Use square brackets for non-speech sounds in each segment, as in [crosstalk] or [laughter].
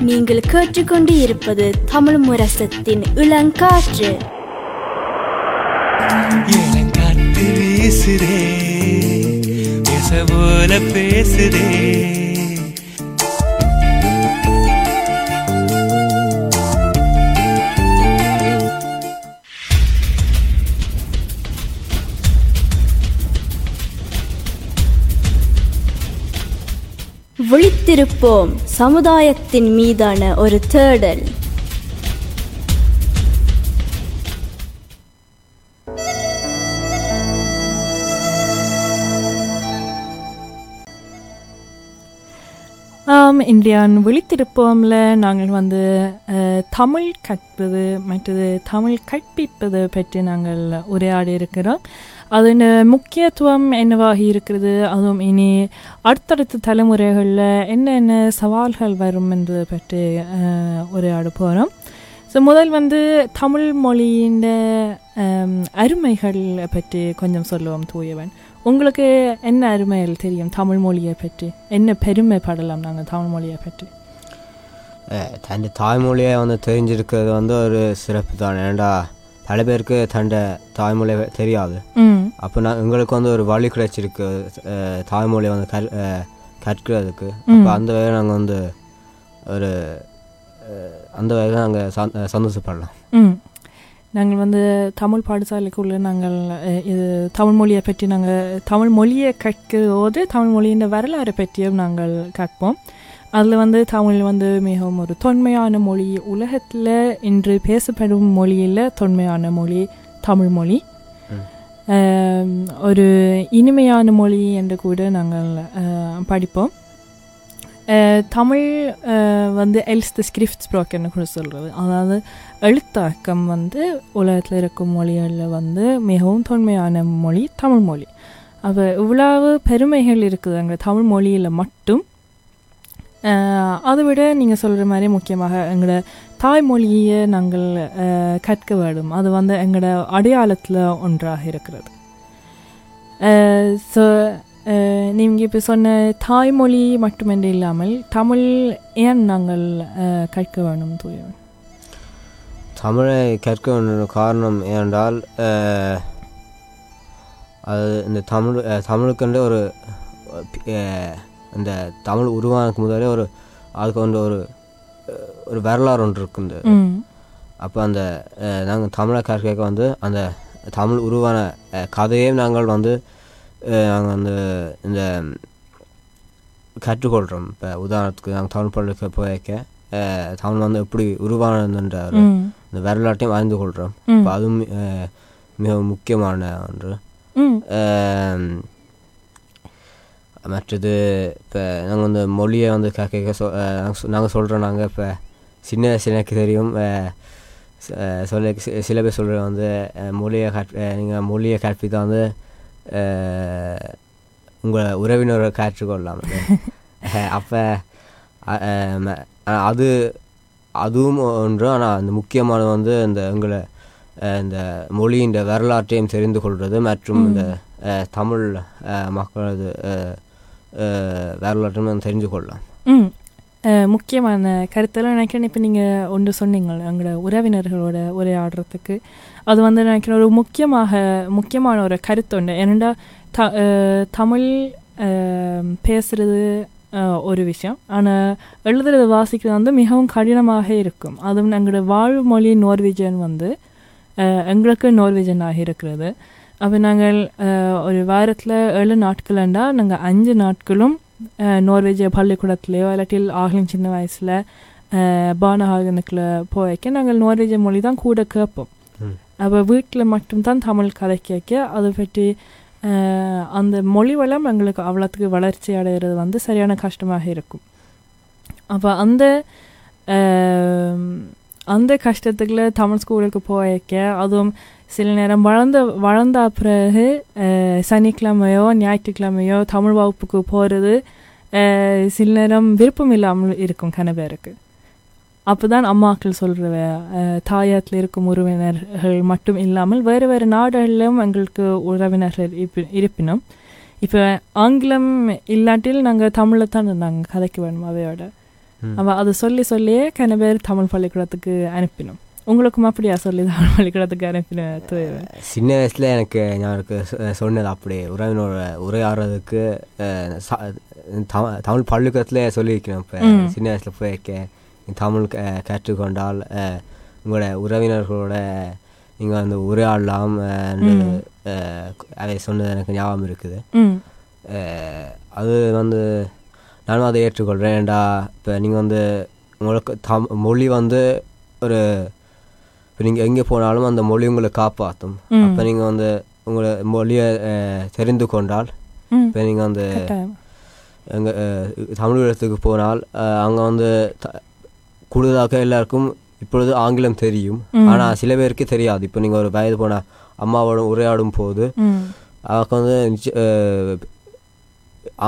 நீங்கள் கேட்டுக்கொண்டு இருப்பது தமிழ் முரசத்தின் இளங்காற்று. இளங்காற்று வீசுதே பேச போல பேசுதே. விழித்திருப்போம் சமுதாயத்தின் மீதான ஒரு தேடல். ஆம் இந்தியான் விழித்திருப்போம்ல. நாங்கள் வந்து தமிழ் கற்பது மற்றது தமிழ் கற்பிப்பது பற்றி நாங்கள் உரையாடி இருக்கிறோம். அதன் முக்கியத்துவம் என்னவாக இருக்கிறது? அதுவும் இனி அடுத்தடுத்த தலைமுறைகளில் என்னென்ன சவால்கள் வரும் என்பது பற்றி உரையாட போகிறோம் ஸோ முதல் வந்து தமிழ் மொழியின் அருமைகள் பற்றி கொஞ்சம் சொல்லுவோம் தூயவன். உங்களுக்கு என்ன அருமைகள் தெரியும் தமிழ் மொழியை பற்றி? என்ன பெருமைப்படலாம் நாங்கள் தமிழ் மொழியை பற்றி? தன் தாய்மொழியை வந்து தெரிஞ்சிருக்கிறது வந்து ஒரு சிறப்பு தான். ஏன்டா பல பேருக்கு தன் தாய்மொழி தெரியாது. ம். அப்போ நான் எங்களுக்கு வந்து ஒரு வழி கிடைச்சிருக்கு தாய்மொழியை வந்து கற் கற்கிறதுக்கு. அப்போ அந்த வகையில் நாங்கள் வந்து ஒரு அந்த வகையில் நாங்கள் சந்தோஷப்படலாம். ம். நாங்கள் வந்து தமிழ் பாடசாலைக்குள்ளே நாங்கள் இது தமிழ் மொழியை பற்றி நாங்கள் தமிழ் மொழியை கற்கிறபோது தமிழ் மொழியின் வரலாறை பற்றியும் நாங்கள் கற்போம். அதில் வந்து தமிழ் வந்து மிகவும் ஒரு தொன்மையான மொழி. உலகத்தில் இன்று பேசப்படும் மொழியில் தொன்மையான மொழி தமிழ் மொழி. ஒரு இனிமையான மொழி என்று கூட நாங்கள் படிப்போம் தமிழ் வந்து எல்ஸ் த ஸ்கிரிஃப்ட் என்று கூட சொல்கிறது அதாவது எழுத்தாக்கம் வந்து உலகத்தில் இருக்கும் மொழிகளில் வந்து மிகவும் தொன்மையான மொழி தமிழ் மொழி அப்போ இவ்வளவு பெருமைகள் இருக்குது அங்கே தமிழ் மொழியில் மட்டும் அதை விட நீங்கள் சொல்கிற மாதிரி முக்கியமாக எங்களோட தாய்மொழியை நாங்கள் கற்க வேண்டும். அது வந்து எங்களோட அடையாளத்தில் ஒன்றாக இருக்கிறது. ஸோ நீங்கள் இப்போ சொன்ன தாய்மொழி மட்டுமின்றி இல்லாமல் தமிழ் ஏன் நாங்கள் கற்க வேண்டும் தூயவன் தமிழை கற்க வேண்டும் காரணம் ஏனென்றால் அது இந்த தமிழ் அஹ், தமிழுக்கென்று ஒரு இந்த தமிழ் உருவானதுக்கு முதலே ஒரு அதுக்கு வந்து ஒரு ஒரு வரலாறு ஒன்று இருக்குது அப்போ அந்த நாங்கள் தமிழை கற்க வந்து அந்த தமிழ் உருவான அஹ், கதையே நாங்கள் வந்து நாங்கள் வந்து இந்த கற்றுக்கொள்கிறோம் இப்போ உதாரணத்துக்கு நாங்கள் தமிழ் பள்ளிக்கு போயிருக்க தமிழ் வந்து எப்படி உருவானதுன்ற இந்த வரலாற்றையும் அறிந்து கொள்கிறோம். இப்போ அதுவும் மிக முக்கியமான ஒன்று. மற்றது இப்போ நாங்கள் வந்து மொழியை வந்து கேட்க சொ நாங்கள் சொல்கிறோம் நாங்கள் இப்போ சின்ன வயசுல எனக்கு தெரியும் சொல்ல சில பேர் சொல்கிற வந்து மொழியை கற் நீங்கள் மொழியை கற்பித்த வந்து உங்கள் உறவினரை கற்றுக்கொள்ளலாம். அப்போ அது அதுவும் ஒன்று. ஆனால் அந்த முக்கியமானது வந்து இந்த எங்களை அஹ், இந்த மொழியின் வரலாற்றையும் தெரிந்து கொள்வது மற்றும் இந்த தமிழ் மக்களது வரலாற்றையும் தெரிஞ்சு கொள்ளலாம். முக்கியமான கருத்தெல்லாம் நினைக்கிறேன். இப்போ நீங்கள் ஒன்று சொன்னீங்க எங்களோட உறவினர்களோட உரையாடுறதுக்கு. அது வந்து நினைக்கிறேன் ஒரு முக்கியமாக முக்கியமான ஒரு கருத்து ஒன்று ஏனெண்டா த தமிழ் பேசுகிறது பேசுறது ஒரு விஷயம். ஆனால் எழுதுறது வாசிக்கிறது வந்து மிகவும் கடினமாக இருக்கும். அதுவும் எங்களோட வாழ்மொழி நோர்வீஜன் வந்து எங்களுக்கு நோர்வீஜனாக இருக்கிறது. அப்போ நாங்கள் ஒரு வாரத்தில் ஏழு நாட்கள்ண்டா நாங்கள் அஞ்சு நாட்களும் நோர்வேஜிய பள்ளிக்கூடத்துலேயோ இல்லாட்டில் ஆகலும் சின்ன வயசில் பானஹாகனுக்குள்ள போய்க்க நாங்கள் நோர்வேஜிய மொழி தான் கூட கேட்போம். அப்போ வீட்டில் மட்டும்தான் தமிழ் கதை கேட்க அதை பற்றி அஹ், அந்த மொழி வளம் எங்களுக்கு அவ்வளோத்துக்கு வளர்ச்சி அடைகிறது வந்து சரியான கஷ்டமாக இருக்கும் அப்போ அந்த அந்த கஷ்டத்துக்குள்ள தமிழ் ஸ்கூலுக்கு போயிருக்க அதுவும் சில நேரம் வளர்ந்த வளர்ந்த பிறகு சனிக்கிழமையோ ஞாயிற்றுக்கிழமையோ தமிழ் வகுப்புக்கு போகிறது சில நேரம் விருப்பம் இல்லாமல் இருக்கும் கன பேருக்கு. அப்போதான் அம்மாக்கள் சொல்கிற தாயத்தில் இருக்கும் உறவினர்கள் மட்டும் இல்லாமல் வேறு வேறு நாடுகளிலும் எங்களுக்கு உறவினர்கள் இருப்பி- இருப்பினும் இப்போ ஆங்கிலம் இல்லாட்டில் நாங்கள் தமிழில் தான் நாங்கள் கதைக்க வேணும் அவையோட. ம். அவ அதை சொல்லி சொல்லியே கன பேர் தமிழ் பள்ளிக்கூடத்துக்கு அனுப்பினோம். உங்களுக்கும் அப்படியா? சொல்லி தமிழ் பள்ளிக்கூடத்துக்கு அனுப்பின தேவை சின்ன வயசில் எனக்கு ஞாபகம் சொன்னது அப்படியே உறவினோட உரையாடுறதுக்கு தமிழ் பள்ளிக்கூடத்தில் சொல்லியிருக்கேன் இப்போ. சின்ன வயசில் போயிருக்கேன். தமிழ் க- கற்றுக்கொண்டால் உங்களோட உறவினர்களோட நீங்கள் வந்து உரையாடலாம் அதை சொன்னது எனக்கு ஞாபகம் இருக்குது. அது வந்து நானும் அதை ஏற்றுக்கொள்கிறேன் ஏன்டா இப்போ நீங்கள் வந்து உங்களுக்கு தம் மொழி வந்து ஒரு இப்போ நீங்கள் எங்கே போனாலும் அந்த மொழி உங்களை காப்பாற்றும். அப்போ நீங்கள் வந்து உங்களை மொழியை தெரிந்து கொண்டால் இப்போ நீங்கள் கட்டாயம். எங்கள் தமிழகத்துக்கு போனால் அங்கே வந்து கூடுதலாக எல்லாருக்கும் இப்பொழுது ஆங்கிலம் தெரியும். ஆனால் சில பேருக்கு தெரியாது. இப்போ நீங்கள் ஒரு வயது போன அம்மாவோட உரையாடும் போது அவருக்கு வந்து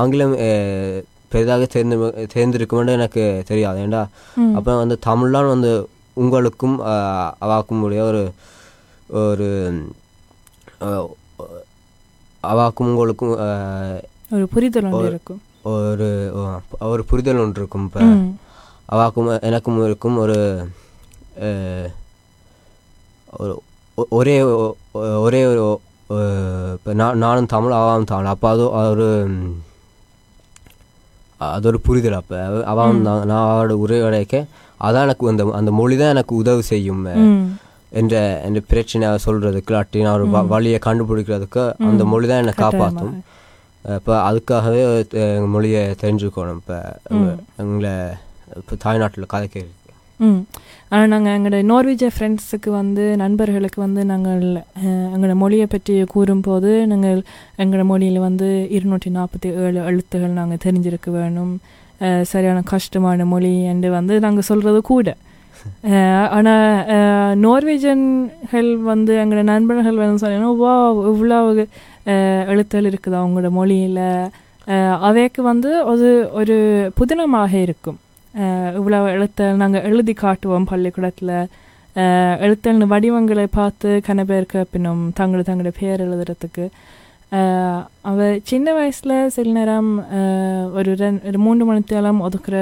ஆங்கிலம் பெரிதாக தெரிந்து தெரிந்திருக்குமென்று எனக்கு தெரியாது. ஏண்டா? ம். அப்போ வந்து தமிழ்லாம் வந்து உங்களுக்கும் அவாக்கும் உடைய ஒரு ஒரு அவாக்கும் உங்களுக்கும் ஒரு புரிதல் ஒரு- இருக்கும். ஒரு ஒரு புரிதல் ஒன்று இருக்கும் இப்போ. அவாக்கும் எனக்கும் இருக்கும் ஒரு ஒரு ஒரே ஒரு இப்போ நான் நானும் தமிழ் அவாவும் தமிழ் அப்போ அது ஒரு அது ஒரு புரிதல் அப்போ அவன். நான் அவரோட உரையாடைக்க அதான் எனக்கு அந்த அந்த மொழி தான் எனக்கு உதவி செய்யும் என்ற என்ற பிரச்சனையை சொல்கிறதுக்கு இல்லாட்டி நான் ஒரு. வழியை கண்டுபிடிக்கிறதுக்கு அந்த. மொழி தான் என்னை காப்பாற்றும். இப்போ அதுக்காகவே அஹ், மொழியை தெரிஞ்சுக்கணும் இப்போ. எங்களை இப்போ தாய்நாட்டில் கதைக்கிறது ம். ஆனால் நாங்கள் எங்களோட நார்வேஜ ஃப்ரெண்ட்ஸுக்கு வந்து நண்பர்களுக்கு வந்து நாங்கள் எங்களோட மொழியை பற்றி கூறும்போது நாங்கள் எங்களோட மொழியில் வந்து இருநூற்றி நாற்பத்தி ஏழு எழுத்துகள் நாங்கள் தெரிஞ்சிருக்க வேணும். சரியான கஷ்டமான மொழி என்று வந்து நாங்கள் சொல்கிறது கூட. ஆனால் நார்வேஜன்கள் வந்து எங்களோட நண்பர்கள் வந்து சொன்னீங்கன்னா வா இவ்வளோ எழுத்துகள் இருக்குது அவங்களோட மொழியில். அவைக்கு வந்து ஒரு ஒரு புதினமாக இருக்கும். இவ்வளவு எழுத்த நாங்கள் எழுதி காட்டுவோம் பள்ளிக்கூடத்தில் எழுத்தல் வடிவங்களை பார்த்து கன பேர் கேட்பினோம் தங்களோட தங்களோட பேர் எழுதுறதுக்கு அவ சின்ன வயசில் சில நேரம் ஒரு ரெண்டு ஒரு மூன்று மணித்தேலம் ஒதுக்குற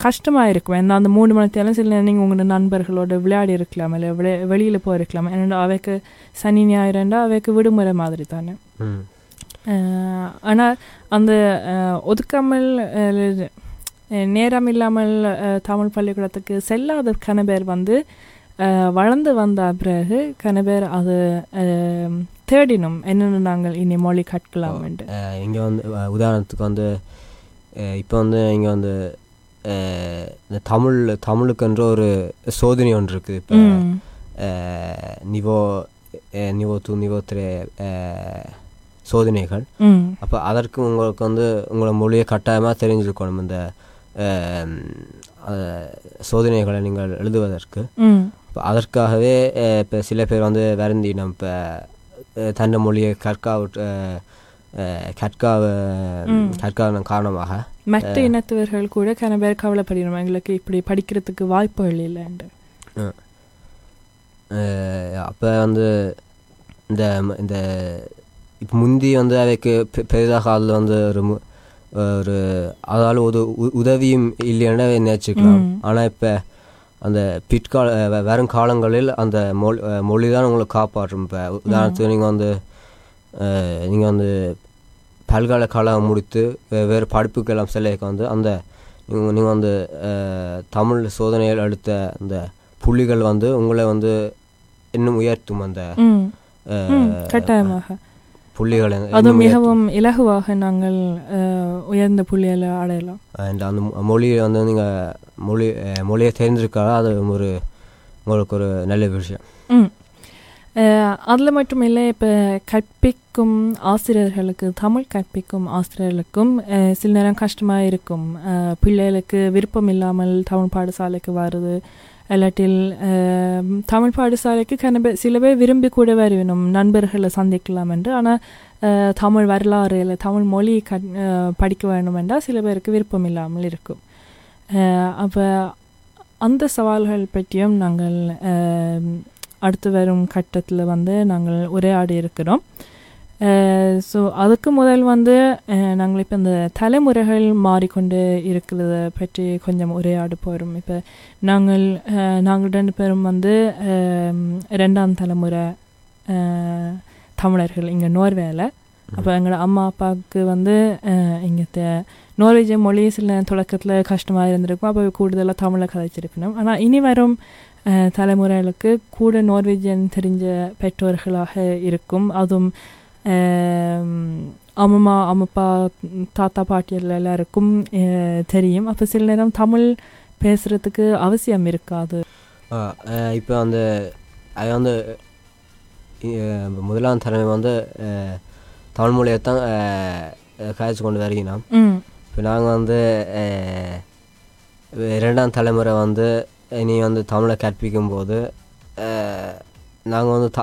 கஷ்டமாக இருக்கும் ஏன்னா அந்த மூணு மணித்தேலம் சில நேரம் நீங்கள் உங்களோட நண்பர்களோட விளையாடி இருக்கலாம் இல்லை வெளி வெளியில் போயிருக்கலாம் ஏன்னா அவைக்கு சனி ஞாயிறுண்டா அவைக்கு விடுமுறை மாதிரி தானே ஆனால் அந்த ஒதுக்காமல் நேரம் இல்லாமல் தமிழ் பள்ளிக்கூடத்துக்கு செல்லாத கன பேர் வந்து வளர்ந்து வந்த பிறகு கன பேர் அது தேடினோம் என்னென்ன நாங்கள் இனி மொழி கற்கலாம் இங்கே வந்து உதாரணத்துக்கு வந்து இப்போ வந்து இங்கே வந்து இந்த தமிழ் தமிழுக்கென்ற ஒரு சோதனை ஒன்று இருக்குது. இப்போ நிவோ நிவோ டூ நிவோ த்ரே சோதனைகள். அப்போ அதற்கு உங்களுக்கு வந்து உங்களோட மொழியை கட்டாயமாக தெரிஞ்சிருக்கணும். இந்த சோதனைகளை நீங்கள் எழுதுவதற்கு. இப்போ அதற்காகவே இப்போ சில பேர் வந்து வருந்தி நம்ம இப்போ தன்னை மொழியை கற்கா கற்காவ ம். கற்காத காரணமாக மற்ற இனத்தவர்கள் கூட கன பேர் கவலைப்படணும் எங்களுக்கு இப்படி படிக்கிறதுக்கு வாய்ப்புகள் இல்லைண்டு அப்போ வந்து இந்த இந்த இப்போ முந்தி வந்து அவைக்கு பெரிதாக அதில் வந்து ஒரு ஒரு அதால் ஒரு உதவியும் இல்லைன்னு நினச்சிக்கலாம். ஆனால் இப்போ அந்த பிற்கால வ- வரும் காலங்களில் அந்த மொழி மொழி தான் உங்களை காப்பாற்றும். இப்போ உதாரணத்துக்கு நீங்கள் வந்து நீங்கள் வந்து பல்கலைக்கழகம் முடித்து வேறு படிப்புக்கெல்லாம் செல்லைக்கு வந்து அந்த நீங்கள் நீங்கள் வந்து தமிழ் சோதனைகள் எடுத்த அந்த புள்ளிகள் வந்து உங்களை வந்து இன்னும் உயர்த்தும் அந்த கட்டாயமாக. புள்ளிகளை அது. மிகவும் இலகுவாக நாங்கள் உயர்ந்த புள்ளிகளை அடையலாம். And அந்த மொழியை வந்து நீங்கள் மொழி மொழியை தெரிஞ்சிருக்காத அது ஒரு உங்களுக்கு ஒரு நல்ல விஷயம். ம். அதில் மட்டும் இல்லை இப்போ கற்பிக்கும் ஆசிரியர்களுக்கு தமிழ் கற்பிக்கும் ஆசிரியர்களுக்கும் சில நேரம் கஷ்டமாக இருக்கும் பிள்ளைகளுக்கு விருப்பம் இல்லாமல் தமிழ் பாடசாலைக்கு வருது இல்லாட்டில் தமிழ் பாடசாலைக்கு கன பேர் சில பேர் விரும்பி கூட வருவினும் நண்பர்களை சந்திக்கலாம் என்று ஆனால் தமிழ் வரலாறு இல்லை தமிழ் மொழி க படிக்க வேண்டும் என்றால் சில பேருக்கு விருப்பம் இல்லாமல் இருக்கும் அப்போ அந்த சவால்கள் பற்றியும் நாங்கள் அடுத்து வரும் கட்டத்தில் வந்து நாங்கள் உரையாடி இருக்கிறோம் ஸோ அதுக்கு முதல் வந்து நாங்கள் இப்போ இந்த தலைமுறைகள் மாறிக்கொண்டு இருக்கிறத பற்றி கொஞ்சம் உரையாட போகிறோம் இப்போ நாங்கள் நாங்கள் ரெண்டு பேரும் வந்து ரெண்டாம் தலைமுறை தமிழர்கள் இங்கே நோர்வேல. அப்போ எங்களோட அம்மா அப்பாவுக்கு வந்து இங்கே நோர்வேஜிய மொழி சில தொடக்கத்தில் கஷ்டமாக இருந்திருக்கும். அப்போ கூடுதலாக தமிழை கதைச்சிருக்கணும். ஆனால் இனி வரும் தலைமுறைகளுக்கு கூட நார்வேஜியன் தெரிஞ்ச பெற்றோர்களாக இருக்கும். அதுவும் ஆம், அம்மம்மா அம்மப்பா தாத்தா பாட்டியல் எல்லாருக்கும் தெரியும் அப்போ சில நேரம் தமிழ் பேசுகிறதுக்கு அவசியம் இருக்காது இப்போ அந்த அது வந்து முதலாம் தலைமை வந்து தமிழ் மொழியை தான் காய்ச்சி கொண்டு ம் இப்போ நாங்கள் வந்து இரண்டாம் தலைமுறை வந்து இனி வந்து தமிழை கற்பிக்கும் போது நாங்கள் வந்து த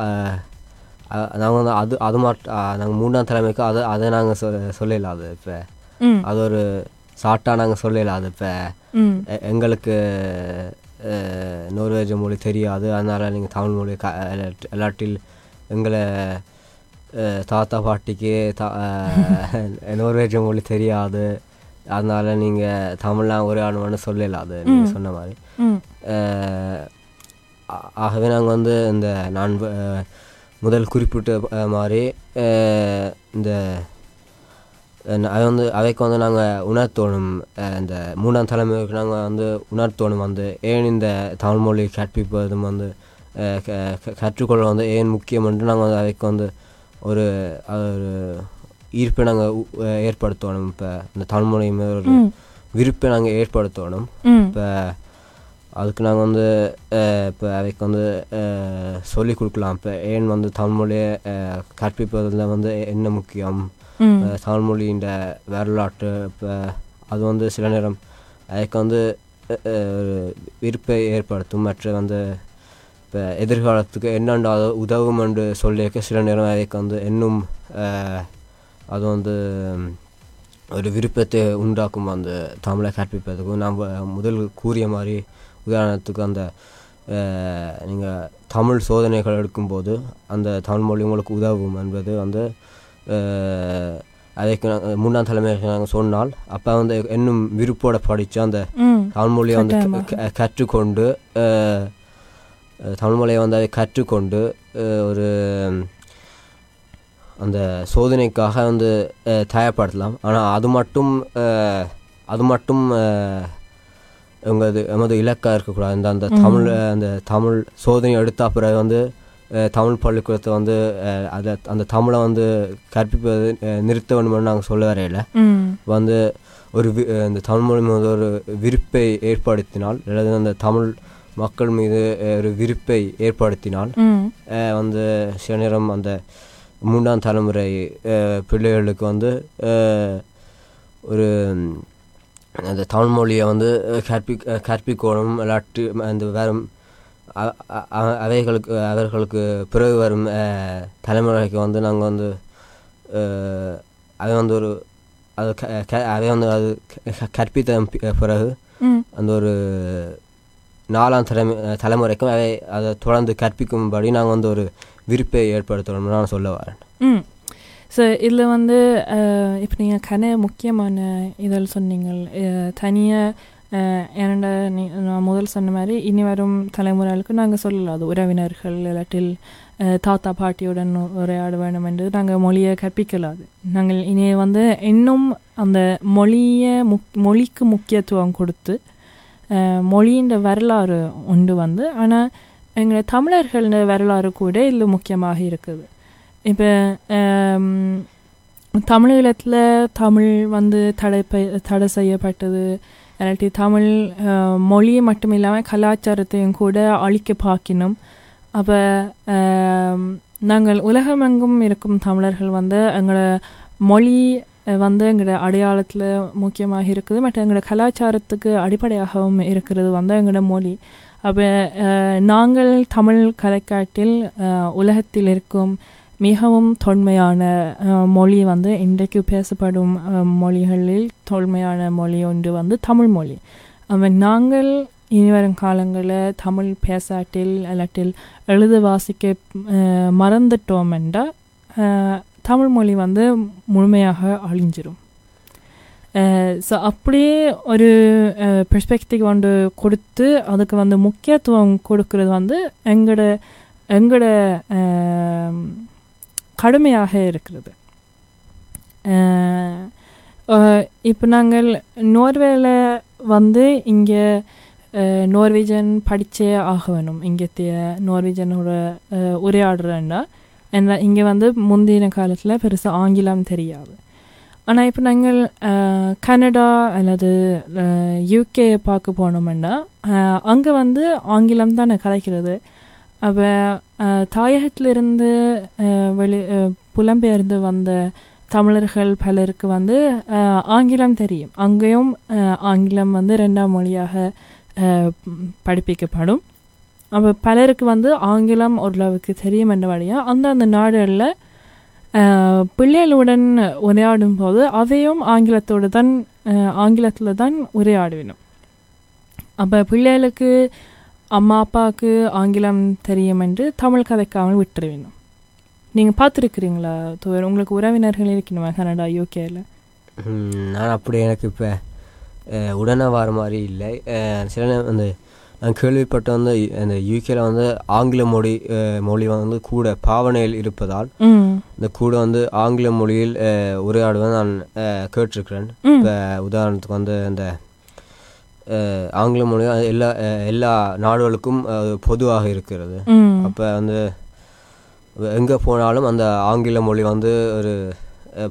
நாங்கள் வந்து அது அது மட்டும் நாங்கள் மூணாம் தலைமைக்கு அது அதை நாங்கள் சொ சொல்லல அது இப்போ. அது ஒரு ஷார்ட்டாக நாங்கள் சொல்லல அது இப்போ. எங்களுக்கு நோர்வேஜ் மொழி தெரியாது. அதனால் நீங்கள் தமிழ் மொழி க எல்லாட்- எல்லாட்டில் எங்களை தாத்தா பாட்டிக்கு தா [laughs] நோர்வேஜ் மொழி தெரியாது. அதனால் நீங்கள் தமிழ்லாம் ஒரே ஆணுன்னு சொல்லல அது நீங்கள் சொன்ன மாதிரி. ஆகவே நாங்கள் வந்து இந்த நான் முதல் குறிப்பிட்ட மாதிரி இந்த அது வந்து அவைக்கு வந்து நாங்கள் உணர்த்தோணும். இந்த மூணாம் தலைமுறைக்கு நாங்கள் வந்து உணர்த்தோணும் வந்து ஏன் இந்த தமிழ் மொழி கற்பிப்பதும் வந்து கற்றுக்கொள்ள வந்து ஏன் முக்கியம் என்று நாங்கள் வந்து அவைக்கு வந்து ஒரு ஒரு ஈர்ப்பை நாங்கள் ஏற்படுத்தணும். இப்போ இந்த தமிழ் மொழி மேல் ஒரு விருப்பை நாங்கள் ஏற்படுத்தணும். இப்போ அதுக்கு நாங்கள் வந்து இப்போ அவைக்கு வந்து சொல்லிக் கொடுக்கலாம். இப்போ ஏன் வந்து தமிழ்மொழியை கற்பிப்பதில் வந்து என்ன முக்கியம்? தமிழ்மொழியின் வரலாற்று இப்போ அது வந்து சில நேரம் அதுக்கு வந்து விருப்பை ஏற்படுத்தும். மற்ற வந்து இப்போ எதிர்காலத்துக்கு என்னென்ன உதவும் என்று சொல்லியிருக்க சில நேரம் அதுக்கு வந்து இன்னும் அது வந்து ஒரு விருப்பத்தை உண்டாக்கும் அந்த தமிழை கற்பிப்பதுக்கும் நாம் முதல் கூறிய மாதிரி உதாரணத்துக்கு அந்த நீங்கள் தமிழ் சோதனைகள் எடுக்கும்போது அந்த தமிழ் மொழி உங்களுக்கு உதவும் என்பது வந்து அதற்கு மூணாம் தலைமைக்கு நாங்கள் சொன்னால் அப்போ வந்து இன்னும் விருப்போட படித்து அந்த ம். தமிழ் மொழியை வந்து கற்றுக்கொண்டு அஹ், அஹ், தமிழ் மொழியை வந்து அதை கற்றுக்கொண்டு ஒரு அந்த சோதனைக்காக வந்து தயார்படுத்தலாம். ஆனால் அது மட்டும் அது மட்டும் எங்களது எமது இலக்காக இருக்கக்கூடாது. இந்த அந்த தமிழ் அந்த தமிழ் சோதனை எடுத்த பிறகு வந்து தமிழ் பள்ளிக்கூடத்தை வந்து அதை அந்த தமிழை வந்து கற்பிப்பது நிறுத்த வேண்டும்னு நாங்கள் சொல்ல வரையில வந்து ஒரு இந்த தமிழ் மொழி மீது ஒரு விருப்பை ஏற்படுத்தினால் அல்லது அந்த தமிழ் மக்கள் மீது ஒரு விருப்பை ஏற்படுத்தினால் வந்து சில நேரம் அந்த மூன்றாம் தலைமுறை பிள்ளைகளுக்கு வந்து ஒரு அந்த தமிழ் மொழியை வந்து கற்பி கற்பிக்கணும் இல்லாட்டி அந்த அ- அவைகளுக்கு அவர்களுக்கு பிறகு வரும் தலைமுறைக்கு வந்து நாங்கள் வந்து அதை வந்து ஒரு அது அதை வந்து அது கற்பித்த பிறகு அந்த ஒரு நாலாம் தலைமை தலைமுறைக்கும் அதை அதை தொடர்ந்து கற்பிக்கும்படி நாங்கள் வந்து ஒரு விருப்பை ஏற்படுத்தணும்னு நான் சொல்ல வரேன். ஸோ இதில் வந்து இப்போ நீங்கள் கன முக்கியமான இதழ் சொன்னீங்கள். தனியாக ஏனண்டா நீ நான் முதல் சொன்ன மாதிரி இனி வரும் தலைமுறைகளுக்கு நாங்கள் சொல்லலாம். அது உறவினர்கள் இல்லாட்டில் தாத்தா பாட்டியுடன் உரையாட வேண்டும் என்று நாங்கள் மொழியை கற்பிக்கலாது நாங்கள் இனி வந்து இன்னும் அந்த மொழியை முக் மொழிக்கு முக்கியத்துவம் கொடுத்து மொழியின் வரலாறு உண்டு வந்து. ஆனால் எங்களை தமிழர்களின் வரலாறு கூட இதில் முக்கியமாக இருக்குது. இப்போ தமிழீழத்தில் தமிழ் வந்து தடை தடை செய்யப்பட்டது. இல்லாட்டி தமிழ் மொழியை மொழி மட்டும் இல்லாமல் கலாச்சாரத்தையும் கூட அழிக்க பார்க்கணும். அப்போ நாங்கள் உலகமெங்கும் இருக்கும் தமிழர்கள் வந்து எங்களோட மொழி வந்து எங்களோட அடையாளத்தில் முக்கியமாக இருக்குது. மற்ற எங்களோட கலாச்சாரத்துக்கு அடிப்படையாகவும் இருக்கிறது வந்து எங்களோட மொழி. அப்போ நாங்கள் தமிழ் கலைக்காட்டில் உலகத்தில் இருக்கும் மிகவும் தொன்மையான மொழி வந்து இன்றைக்கு பேசப்படும் மொழிகளில் தொன்மையான மொழி ஒன்று வந்து தமிழ் மொழி. நாங்கள் இனிவரும் காலங்களில் தமிழ் பேசாட்டில் இல்லாட்டில் எழுத வாசிக்க மறந்துட்டோம் என்றால் தமிழ் மொழி வந்து முழுமையாக அழிஞ்சிரும். ஸோ அப்படியே ஒரு பெர்ஸ்பெக்டிவ் வந்து கொடுத்து அதுக்கு வந்து முக்கியத்துவம் கொடுக்கறது வந்து எங்களோட எங்களோட கடுமையாக இருக்கிறது. இப்போ நாங்கள் நோர்வேல வந்து இங்கே நோர்வேஜன் படித்தே ஆக வேணும். இங்கத்திய நோர்வேஜனோட உரையாடுறேன்னா என்ன இங்கே வந்து முந்தின காலத்தில் பெருசாக ஆங்கிலம் தெரியாது. ஆனால் இப்போ நாங்கள் கனடா அல்லது யூகே பார்க்க போனோம்னா அங்கே வந்து ஆங்கிலம் தானே கலைக்கிறது. அப்போ தாயகத்திலிருந்து வெளி புலம்பெயர்ந்து வந்த தமிழர்கள் பலருக்கு வந்து ஆங்கிலம் தெரியும். அங்கேயும் ஆங்கிலம் வந்து ரெண்டாம் மொழியாக படிப்பிக்கப்படும். அப்போ பலருக்கு வந்து ஆங்கிலம் ஓரளவுக்கு தெரியும் என்ற வழியாக அந்தந்த நாடுகளில் பிள்ளைகளுடன் உரையாடும் போது அதையும் ஆங்கிலத்தோடு தான் ஆங்கிலத்தில் தான் உரையாடுவினும். அப்போ பிள்ளைகளுக்கு அம்மா அப்பாவுக்கு ஆங்கிலம் தெரியும் என்று தமிழ் கதைக்காமல் விட்டுருவினும் நீங்கள் பார்த்துருக்குறீங்களா தோழர் உங்களுக்கு உறவினர்கள் இருக்கணுமா கனடா யூகேல ம், நான் அப்படி எனக்கு இப்போ உடனே வர மாதிரி இல்லை. சில அந்த நான் கேள்விப்பட்ட வந்து அந்த யூகேல வந்து ஆங்கில மொழி மொழி வந்து கூட பாவனையில் இருப்பதால் இந்த கூட வந்து ஆங்கில மொழியில் உரையாடுவதை நான் கேட்டிருக்கிறேன். இப்போ உதாரணத்துக்கு வந்து அந்த ஆங்கில மொழி அது எல்லா எல்லா நாடுகளுக்கும் அது பொதுவாக இருக்கிறது. அப்போ வந்து எங்கே போனாலும் அந்த ஆங்கில மொழி வந்து ஒரு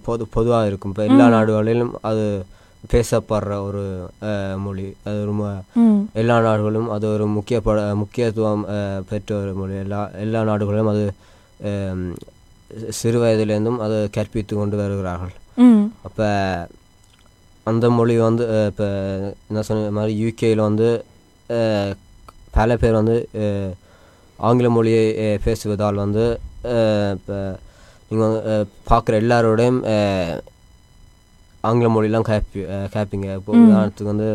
பொது பொதுவாக இருக்கும். இப்போ எல்லா. நாடுகளிலும் அது பேசப்படுற ஒரு மொழி. அது ரொம்ப எல்லா நாடுகளும் அது ஒரு முக்கியப்பட முக்கியத்துவம் பெற்ற ஒரு மொழி. எல்லா எல்லா நாடுகளிலும் அது சிறு வயதிலேருந்தும் அது கற்பித்து கொண்டு வருகிறார்கள். அப்போ அந்த மொழி வந்து இப்போ என்ன சொன்ன மாதிரி யூகேயில் வந்து அஹ், பல பேர் வந்து அஹ், ஆங்கில மொழியை அஹ், பேசுவதால் வந்து இப்போ நீங்கள் பார்க்குற எல்லாரோடையும் அஹ், ஆங்கில மொழிலாம் கேப்பி அஹ், கேட்பீங்க இப்போ ம். உதாரணத்துக்கு வந்து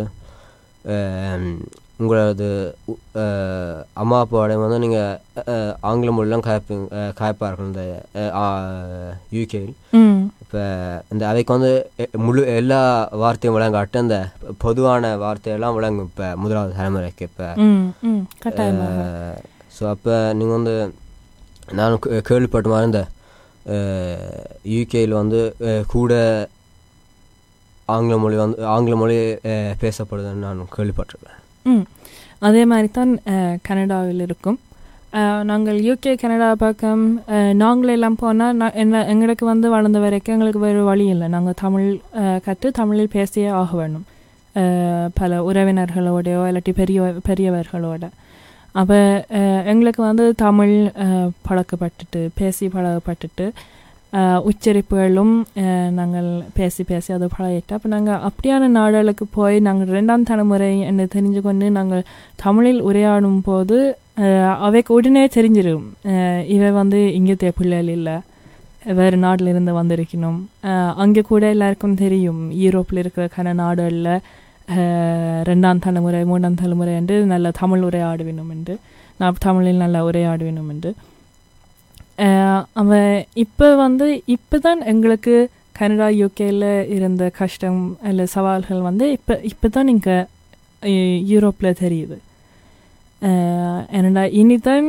அஹ், உங்களது அம்மா அப்பாவோடையும் வந்து நீங்கள் ஆங்கில மொழிலாம் கேட்பீங்க அஹ், கேட்பார்கள் இந்த யூகேயில் இப்போ இந்த அவைக்கு வந்து முழு எல்லா வார்த்தையும் விளங்காட்டு அந்த பொதுவான வார்த்தையெல்லாம் விளங்கும் இப்போ முதலாவது தலைமுறைக்கு இப்போ. ஸோ அப்போ நீங்கள் வந்து நான் கேள்விப்பட்ட மாதிரி இந்த யூகேயில் வந்து கூட ஆங்கில மொழி வந்து ஆங்கில மொழி பேசப்படுதுன்னு நான் கேள்விப்பட்டிருக்கேன். ம். அதே மாதிரி தான் கனடாவில் இருக்கும். நாங்கள் யூகே கனடா பக்கம் நாங்களெல்லாம் போனால் நான் என்ன எங்களுக்கு வந்து வளர்ந்த வரைக்கும் எங்களுக்கு வேறு வழி இல்லை. நாங்கள் தமிழ் கற்று தமிழில் பேசியே ஆக வேணும் பல உறவினர்களோடையோ இல்லாட்டி பெரிய பெரியவர்களோட. அப்போ எங்களுக்கு வந்து தமிழ் பழக்கப்பட்டுட்டு பேசி பழகப்பட்டுட்டு உச்சரிப்புகளும் நாங்கள் பேசி பேசி அதை பழகிட்டு அப்போ நாங்கள் அப்படியான நாடுகளுக்கு போய் நாங்கள் ரெண்டாம் தலைமுறை என்று தெரிஞ்சு கொண்டு நாங்கள் தமிழில் உரையாடும் போது அவைக்கு உடனே தெரிஞ்சிடும் இவை வந்து இங்கே பிள்ளைகள் இல்லை வேறு நாட்டில் இருந்து வந்திருக்கணும் அங்கே கூட எல்லாருக்கும் தெரியும் யூரோப்பில் இருக்கிற கன நாடுகளில் ரெண்டாம் தலைமுறை மூன்றாம் தலைமுறை என்று நல்ல தமிழ் உரையாடுவினும் என்று நான் தமிழில் நல்லா உரையாடுவினும் என்று அவன் இப்போ வந்து இப்போ தான் எங்களுக்கு கனடா யூகேல இருந்த கஷ்டம் இல்லை சவால்கள் வந்து இப்போ இப்போ தான் இங்கே யூரோப்பில் தெரியுது. என்னடா இனிதான்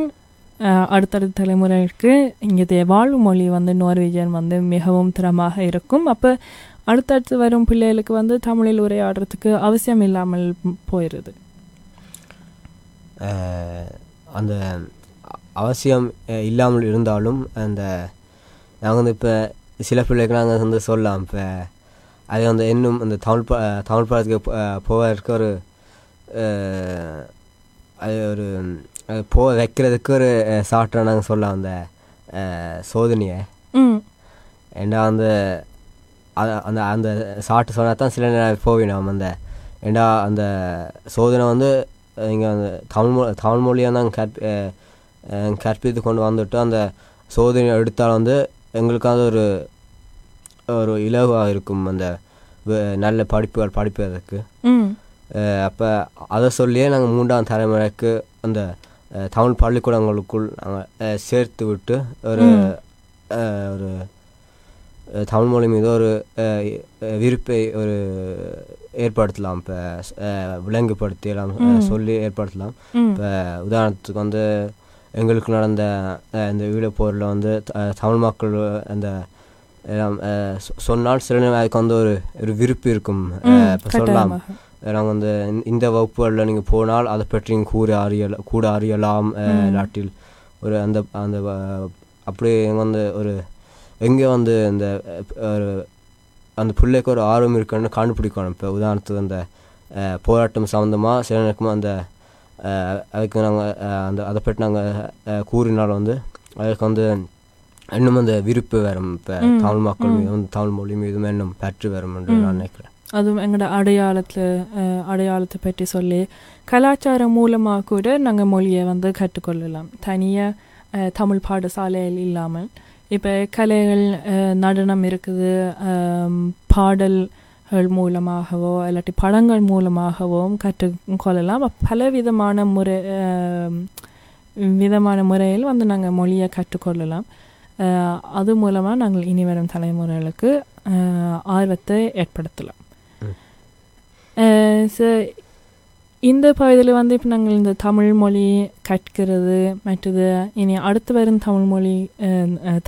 அடுத்தடுத்த தலைமுறைக்கு இங்கே வாழ்வு மொழி வந்து நார்வேஜியன் வந்து மிகவும் திறமாக இருக்கும். அப்போ அடுத்தடுத்து வரும் பிள்ளைகளுக்கு வந்து தமிழில் உரையாடுறதுக்கு அவசியம் இல்லாமல் போயிடுது அந்த அவசியம் இல்லாமல் இருந்தாலும் அந்த நாங்கள் வந்து இப்போ சில பிள்ளைக்கு நாங்கள் வந்து சொல்லலாம். இப்போ அது வந்து இன்னும் அந்த தமிழ் ப தமிழ் படத்துக்கு போ- போவதற்கு ஒரு அது ஒரு போக வைக்கிறதுக்கு ஒரு சாட்டாக நாங்கள் சொல்லலாம். அந்த சோதனையை. ஏண்டா அந்த அந்த அந்த சாட்டு சொன்னால் தான் சில நேரம் போவேன் நாம் அந்த ஏண்டா அந்த சோதனை வந்து இங்கே அந்த தமிழ் மொ தமிழ் மொழியாக அஹ், அஹ், கற்பித்து கொண்டு வந்துட்டு அந்த சோதனை எடுத்தால் வந்து எங்களுக்கு அது ஒரு ஒரு இலவாக இருக்கும் அந்த நல்ல படிப்புகள் படிப்பதற்கு. அப்போ அதை சொல்லியே நாங்கள் மூன்றாம் தலைமுறைக்கு அந்த தமிழ் பள்ளிக்கூடங்களுக்குள் நாங்கள் சேர்த்து விட்டு ஒரு ஒரு தமிழ் மொழி மீது ஒரு விருப்பை ஒரு ஏற்படுத்தலாம். இப்போ விலங்குபடுத்தி எல்லாம் அஹ், ம். சொல்லி ஏற்படுத்தலாம். இப்போ உதாரணத்துக்கு வந்து எங்களுக்கு நடந்த இந்த ஈழப்போரில் வந்து தமிழ் மக்கள் அந்த சொன்னால் சில நேரம் அதுக்கு வந்து ஒரு ஒரு விருப்பு இருக்கும். இப்போ சொல்லலாம். நாங்கள் வந்து இந்த- வகுப்புகளில் நீங்கள் போனால் அதை பற்றி நீங்கள் கூற அறியல கூட அறியலாம். இல்லாட்டில். ஒரு அந்த அந்த அப்படி வந்து ஒரு எங்கே வந்து இந்த ஒரு அந்த பிள்ளைக்கு ஒரு ஆர்வம் இருக்குன்னு கண்டுபிடிக்கணும். இப்போ உதாரணத்துக்கு அந்த போராட்டம் சம்மந்தமாக சில நேரக்கும் அந்த அதுக்கு நாங்கள் அந்த அதை பற்றி நாங்கள் கூறினால் வந்து அதுக்கு வந்து இன்னும் அந்த விருப்பு வரும் இப்போ தமிழ் மக்கள் ம். மீது வந்து தமிழ் மொழி மீதும் இன்னும் பற்று வரும் என்று. நான் நினைக்கிறேன் அதுவும் எங்களோட அடையாளத்தில் அடையாளத்தை பற்றி சொல்லி கலாச்சாரம் மூலமாக கூட நாங்கள் மொழியை வந்து கற்றுக்கொள்ளலாம் தனியாக தமிழ் பாடசாலையில் இல்லாமல் இப்போ கலைகள் நடனம் இருக்குது ஆம், பாடல்கள் மூலமாகவோ இல்லாட்டி படங்கள் மூலமாகவும் கற்றுக்கொள்ளலாம் அப்ப பலவிதமான முறை விதமான முறையில் வந்து நாங்கள் மொழியை கற்றுக்கொள்ளலாம் அது மூலமாக நாங்கள் இனி வரும் தலைமுறைகளுக்கு ஆர்வத்தை ஏற்படுத்தலாம். ஸோ இந்த பகுதியில் வந்து இப்போ நாங்கள் இந்த தமிழ் மொழி கற்கிறது மற்றது இனி அடுத்து வரும் தமிழ் மொழி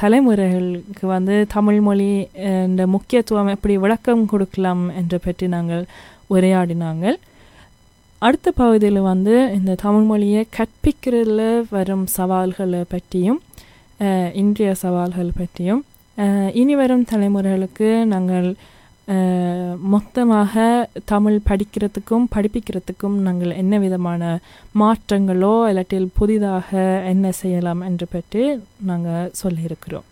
தலைமுறைகளுக்கு வந்து தமிழ் மொழி இந்த முக்கியத்துவம் எப்படி விளக்கம் கொடுக்கலாம் என்று பற்றி நாங்கள் உரையாடினாங்கள். அடுத்த பகுதியில் வந்து இந்த தமிழ் மொழியை கற்பிக்கிறதுல வரும் சவால்களை பற்றியும் இன்றைய சவால்கள் பற்றியும் இனி வரும் தலைமுறைகளுக்கு நாங்கள் மொத்தமாக தமிழ் படிக்கிறதுக்கும் படிப்பிக்கிறதுக்கும் நாங்கள் என்ன விதமான மாற்றங்களோ இல்லாட்டில் புதிதாக என்ன செய்யலாம் என்று பற்றி நாங்கள் சொல்லியிருக்கிறோம்.